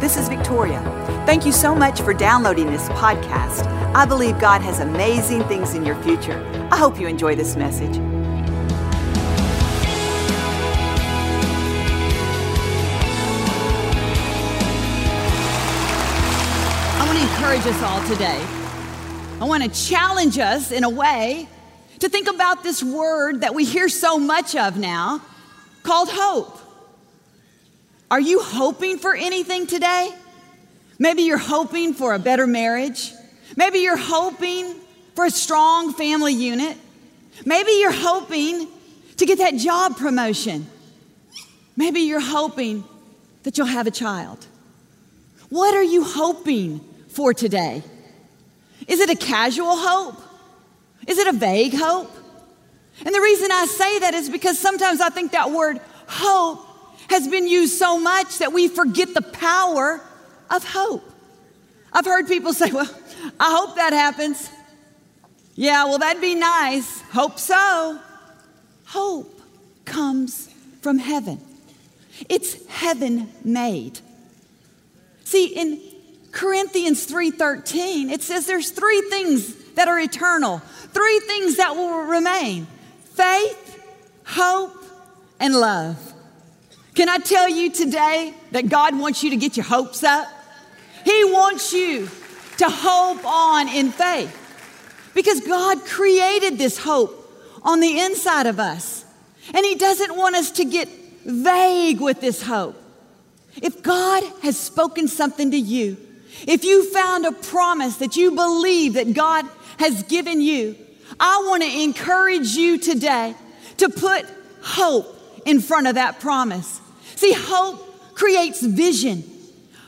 This is Victoria. Thank you so much for downloading this podcast. I believe God has amazing things in your future. I hope you enjoy this message. I want to encourage us all today. I want to challenge us in a way to think about this word that we hear so much of now called hope. Are you hoping for anything today? Maybe you're hoping for a better marriage. Maybe you're hoping for a strong family unit. Maybe you're hoping to get that job promotion. Maybe you're hoping that you'll have a child. What are you hoping for today? Is it a casual hope? Is it a vague hope? And the reason I say that is because sometimes I think that word hope has been used so much that we forget the power of hope. I've heard people say, Well, I hope that happens. Yeah, well, that'd be nice. Hope so. Hope comes from heaven, it's heaven made. See, in Corinthians 3:13, it says there's three things that are eternal, three things that will remain: faith, hope, and love. Can I tell you today that God wants you to get your hopes up? He wants you to hope on in faith because God created this hope on the inside of us. And He doesn't want us to get vague with this hope. If God has spoken something to you, if you found a promise that you believe that God has given you, I want to encourage you today to put hope in front of that promise. See, hope creates vision.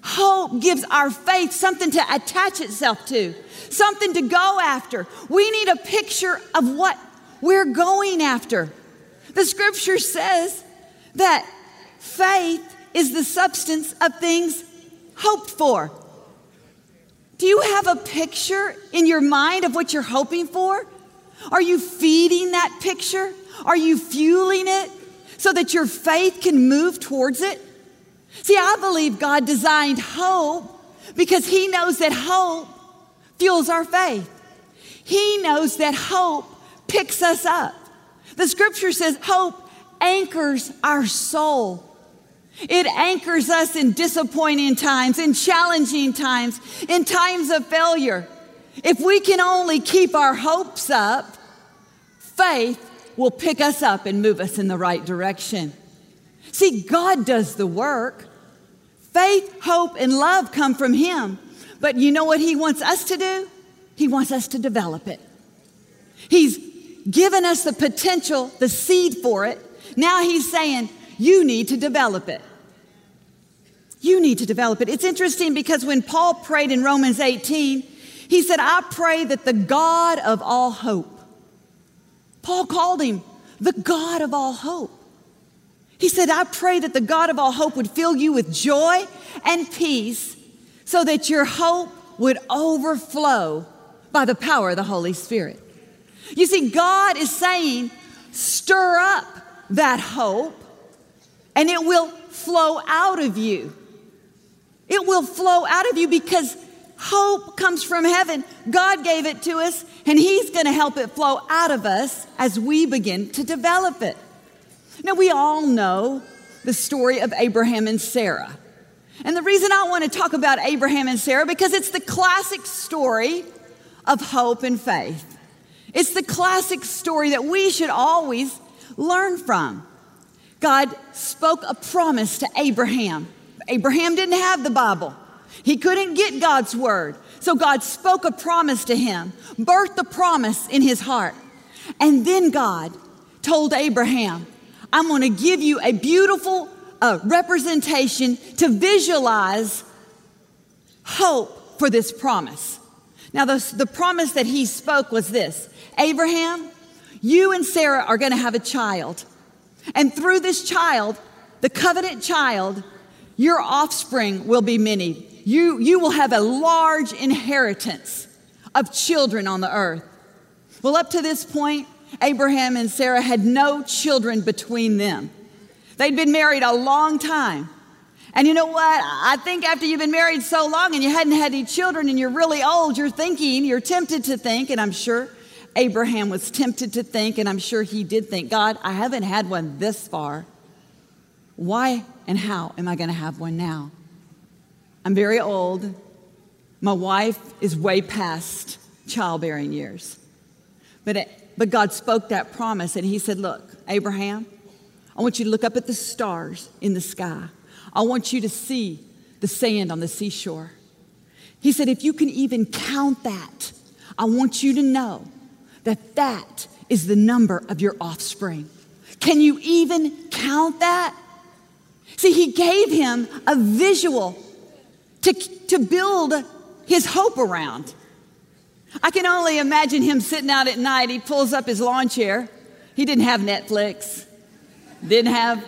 Hope gives our faith something to attach itself to, something to go after. We need a picture of what we're going after. The scripture says that faith is the substance of things hoped for. Do you have a picture in your mind of what you're hoping for? Are you feeding that picture? Are you fueling it? So that your faith can move towards it? See, I believe God designed hope because He knows that hope fuels our faith. He knows that hope picks us up. The scripture says hope anchors our soul. It anchors us in disappointing times, in challenging times, in times of failure. If we can only keep our hopes up, faith will pick us up and move us in the right direction. See, God does the work. Faith, hope, and love come from Him. But you know what He wants us to do? He wants us to develop it. He's given us the potential, the seed for it. Now He's saying, you need to develop it. You need to develop it. It's interesting because when Paul prayed in Romans 18, he said, I pray that the God of all hope Paul called him the God of all hope. He said, I pray that the God of all hope would fill you with joy and peace so that your hope would overflow by the power of the Holy Spirit. You see, God is saying, stir up that hope and it will flow out of you. It will flow out of you because Hope comes from heaven. God gave it to us, and He's going to help it flow out of us as we begin to develop it. Now, we all know the story of Abraham and Sarah. And the reason I want to talk about Abraham and Sarah because it's the classic story of hope and faith. It's the classic story that we should always learn from. God spoke a promise to Abraham. Abraham didn't have the Bible. He couldn't get God's word. So God spoke a promise to him, birthed the promise in his heart. And then God told Abraham, I'm going to give you a beautiful uh, representation to visualize hope for this promise. Now, the, the promise that he spoke was this Abraham, you and Sarah are going to have a child. And through this child, the covenant child, your offspring will be many you, you will have a large inheritance of children on the earth. Well, up to this point, Abraham and Sarah had no children between them. They'd been married a long time. And you know what? I think after you've been married so long and you hadn't had any children and you're really old, you're thinking, you're tempted to think, and I'm sure Abraham was tempted to think, and I'm sure he did think, God, I haven't had one this far. Why and how am I going to have one now? I'm very old. My wife is way past childbearing years. But, it, but God spoke that promise, and He said, Look, Abraham, I want you to look up at the stars in the sky. I want you to see the sand on the seashore. He said, if you can even count that, I want you to know that that is the number of your offspring. Can you even count that? See, he gave him a visual to, to build his hope around. I can only imagine him sitting out at night. He pulls up his lawn chair. He didn't have Netflix, didn't have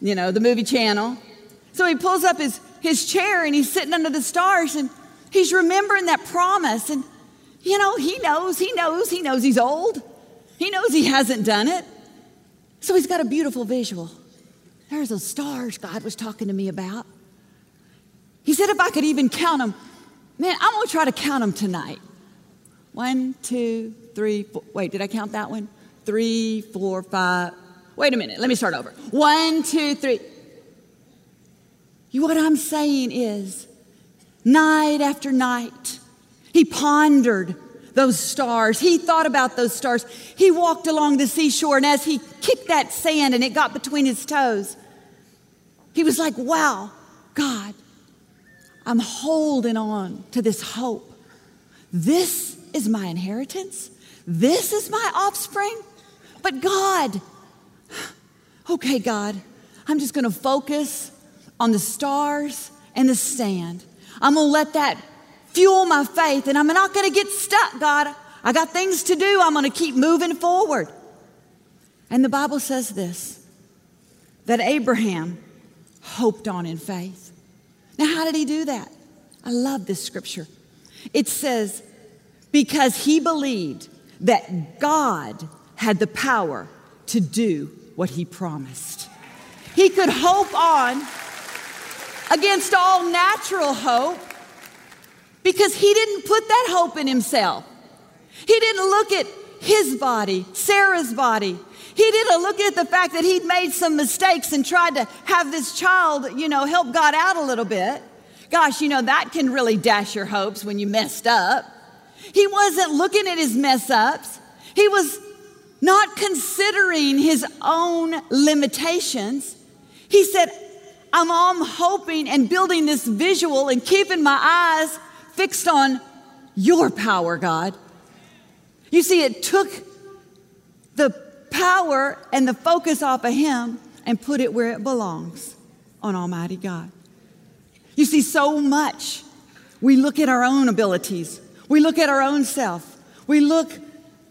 you know, the movie channel. So he pulls up his, his chair and he's sitting under the stars and he's remembering that promise. And, you know, he knows, he knows, he knows he's old. He knows he hasn't done it. So he's got a beautiful visual. There's those stars God was talking to me about. He said if I could even count them, man, I'm going to try to count them tonight. One, two, three, four. Wait, did I count that one? Three, four, five, Wait a minute, let me start over. One, two, three. You, what I'm saying is, night after night, he pondered those stars. He thought about those stars. He walked along the seashore, and as he kicked that sand and it got between his toes, he was like, Wow, God, I'm holding on to this hope. This is my inheritance. This is my offspring. But God, okay, God, I'm just going to focus on the stars and the sand. I'm going to let that fuel my faith, and I'm not going to get stuck, God. I got things to do. I'm going to keep moving forward. And the Bible says this that Abraham hoped on in faith. Now, how did he do that? I love this scripture. It says, because he believed that God had the power to do what he promised. He could hope on against all natural hope because he didn't put that hope in himself. He didn't look at his body, Sarah's body. He didn't look at the fact that he'd made some mistakes and tried to have this child, you know, help God out a little bit. Gosh, you know, that can really dash your hopes when you messed up. He wasn't looking at his mess ups. He was not considering his own limitations. He said, I'm, I'm hoping and building this visual and keeping my eyes fixed on your power, God. You see, it took the power and the focus off of him and put it where it belongs on Almighty God. You see, so much we look at our own abilities, we look at our own self, we look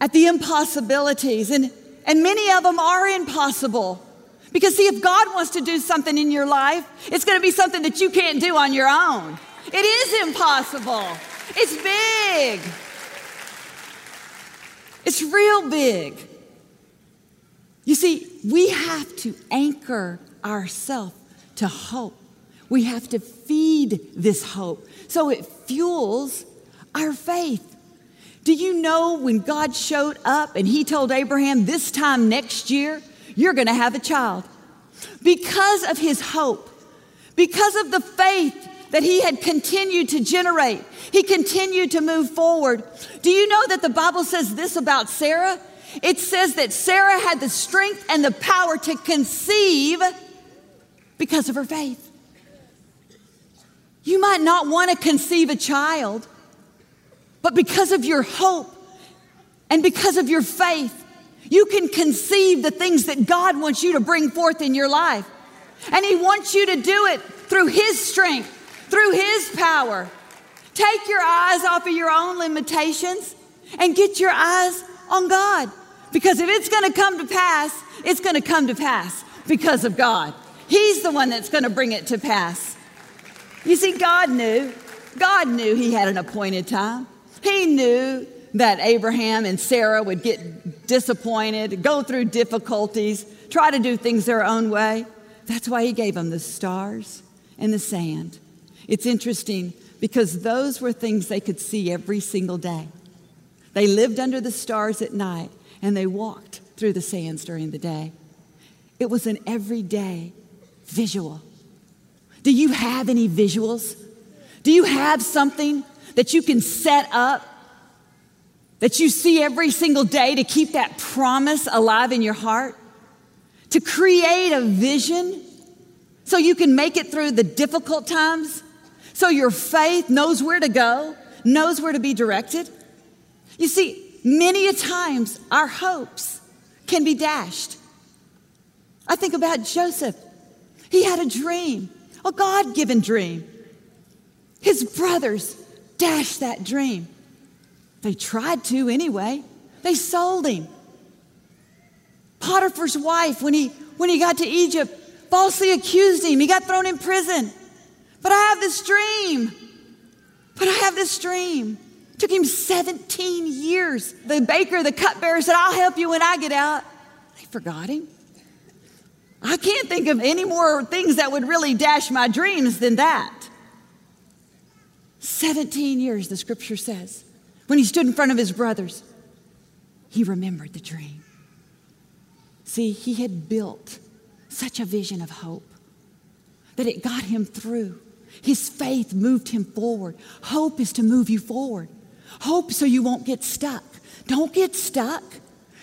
at the impossibilities, and, and many of them are impossible. Because, see, if God wants to do something in your life, it's going to be something that you can't do on your own. It is impossible, it's big, it's real big. You see, we have to anchor ourselves to hope. We have to feed this hope so it fuels our faith. Do you know when God showed up and he told Abraham, this time next year, you're going to have a child? Because of his hope, because of the faith that he had continued to generate, he continued to move forward. Do you know that the Bible says this about Sarah? It says that Sarah had the strength and the power to conceive because of her faith. You might not want to conceive a child, but because of your hope and because of your faith, you can conceive the things that God wants you to bring forth in your life. And He wants you to do it through His strength, through His power. Take your eyes off of your own limitations and get your eyes on God. Because if it's going to come to pass, it's going to come to pass because of God. He's the one that's going to bring it to pass. You see, God knew. God knew He had an appointed time. He knew that Abraham and Sarah would get disappointed, go through difficulties, try to do things their own way. That's why he gave them the stars and the sand. It's interesting because those were things they could see every single day. They lived under the stars at night and they walked through the sands during the day. It was an everyday visual. Do you have any visuals? Do you have something that you can set up that you see every single day to keep that promise alive in your heart? To create a vision so you can make it through the difficult times? So your faith knows where to go, knows where to be directed? You see, many a times our hopes can be dashed. I think about Joseph. He had a dream, a God given dream. His brothers dashed that dream. They tried to anyway. They sold him. Potiphar's wife, when he, when he got to Egypt, falsely accused him. He got thrown in prison. But I have this dream. But I have this dream. Took him 17 years. The baker, the cupbearer said, I'll help you when I get out. They forgot him. I can't think of any more things that would really dash my dreams than that. 17 years, the scripture says. When he stood in front of his brothers, he remembered the dream. See, he had built such a vision of hope that it got him through. His faith moved him forward. Hope is to move you forward. Hope so you won't get stuck. Don't get stuck.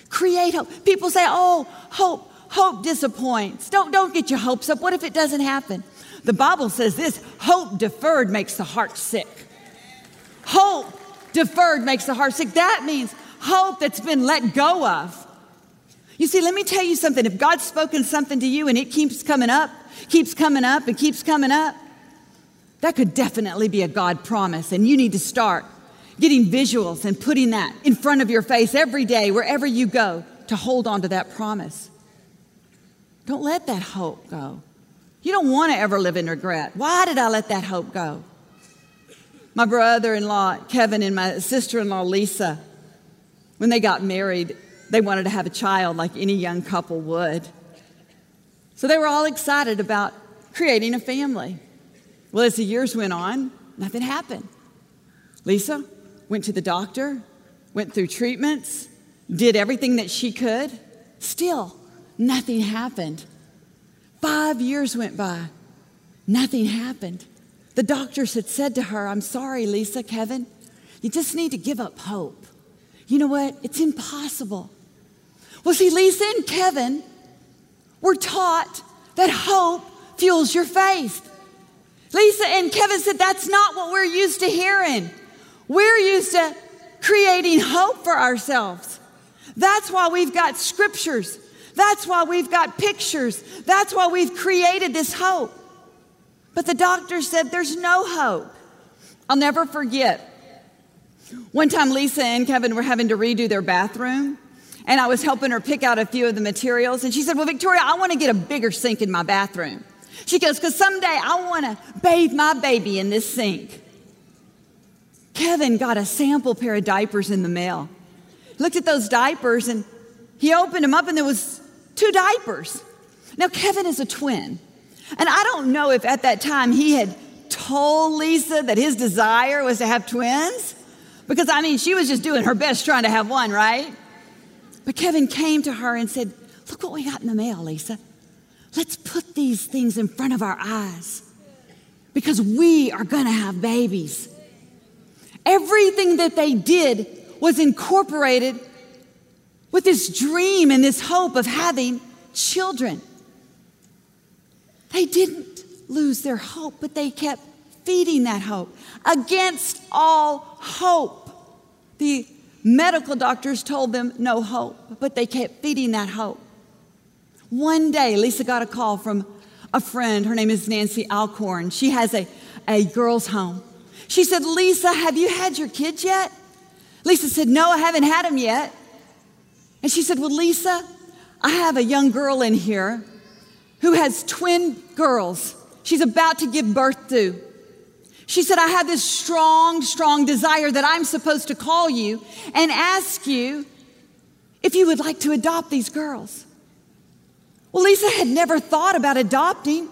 Create hope. People say, oh, hope, hope disappoints. Don't, don't get your hopes up. What if it doesn't happen? The Bible says this hope deferred makes the heart sick. Hope deferred makes the heart sick. That means hope that's been let go of. You see, let me tell you something. If God's spoken something to you and it keeps coming up, keeps coming up, and keeps coming up, that could definitely be a God promise. And you need to start getting visuals and putting that in front of your face every day, wherever you go, to hold on to that promise. Don't let that hope go. You don't want to ever live in regret. Why did I let that hope go? My brother in law, Kevin, and my sister in law, Lisa, when they got married, they wanted to have a child like any young couple would. So they were all excited about creating a family. Well, as the years went on, nothing happened. Lisa went to the doctor, went through treatments, did everything that she could. Still, nothing happened. Five years went by, nothing happened. The doctors had said to her, I'm sorry, Lisa, Kevin, you just need to give up hope. You know what? It's impossible. Well, see, Lisa and Kevin were taught that hope fuels your faith. Lisa and Kevin said, That's not what we're used to hearing. We're used to creating hope for ourselves. That's why we've got scriptures. That's why we've got pictures. That's why we've created this hope. But the doctor said, There's no hope. I'll never forget. One time, Lisa and Kevin were having to redo their bathroom, and I was helping her pick out a few of the materials. And she said, Well, Victoria, I want to get a bigger sink in my bathroom. She goes, Because someday I want to bathe my baby in this sink. Kevin got a sample pair of diapers in the mail. Looked at those diapers and he opened them up, and there was two diapers. Now, Kevin is a twin. And I don't know if at that time he had told Lisa that his desire was to have twins, because I mean, she was just doing her best trying to have one, right? But Kevin came to her and said, Look what we got in the mail, Lisa. Let's put these things in front of our eyes because we are going to have babies. Everything that they did was incorporated with this dream and this hope of having children. They didn't lose their hope, but they kept feeding that hope against all hope. The medical doctors told them no hope, but they kept feeding that hope. One day, Lisa got a call from a friend. Her name is Nancy Alcorn. She has a, a girls' home. She said, Lisa, have you had your kids yet? Lisa said, No, I haven't had them yet. And she said, Well, Lisa, I have a young girl in here who has twin girls. She's about to give birth to. She said, I have this strong, strong desire that I'm supposed to call you and ask you if you would like to adopt these girls. Well, Lisa had never thought about adopting,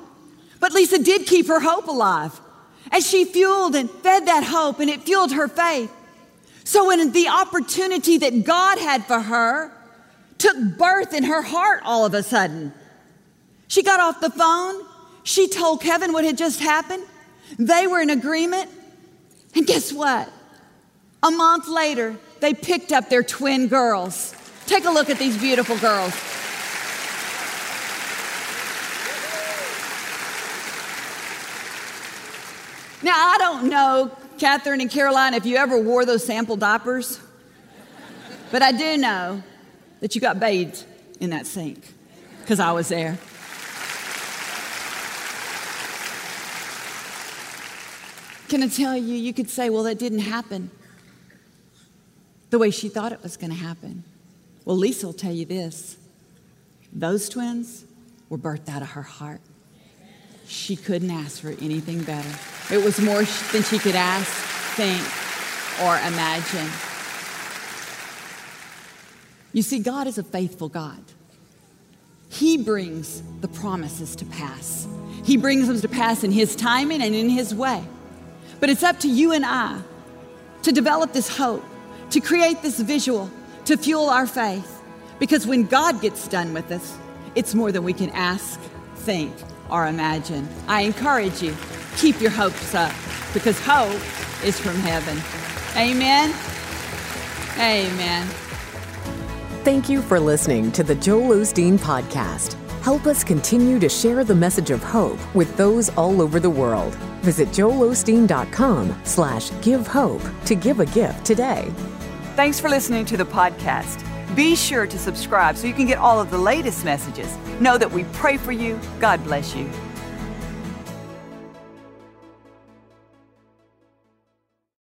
but Lisa did keep her hope alive. And she fueled and fed that hope, and it fueled her faith. So, when the opportunity that God had for her took birth in her heart all of a sudden, she got off the phone. She told Kevin what had just happened. They were in agreement. And guess what? A month later, they picked up their twin girls. Take a look at these beautiful girls. Now, I don't know, Catherine and Caroline, if you ever wore those sample diapers, but I do know that you got bathed in that sink because I was there. Can I tell you, you could say, well, that didn't happen the way she thought it was going to happen. Well, Lisa will tell you this those twins were birthed out of her heart. She couldn't ask for anything better. It was more than she could ask, think, or imagine. You see, God is a faithful God. He brings the promises to pass. He brings them to pass in His timing and in His way. But it's up to you and I to develop this hope, to create this visual, to fuel our faith. Because when God gets done with us, it's more than we can ask, think, or imagine. I encourage you, keep your hopes up because hope is from heaven. Amen. Amen. Thank you for listening to the Joel Osteen Podcast. Help us continue to share the message of hope with those all over the world. Visit joelosteen.com slash give hope to give a gift today. Thanks for listening to the podcast. Be sure to subscribe so you can get all of the latest messages. Know that we pray for you. God bless you.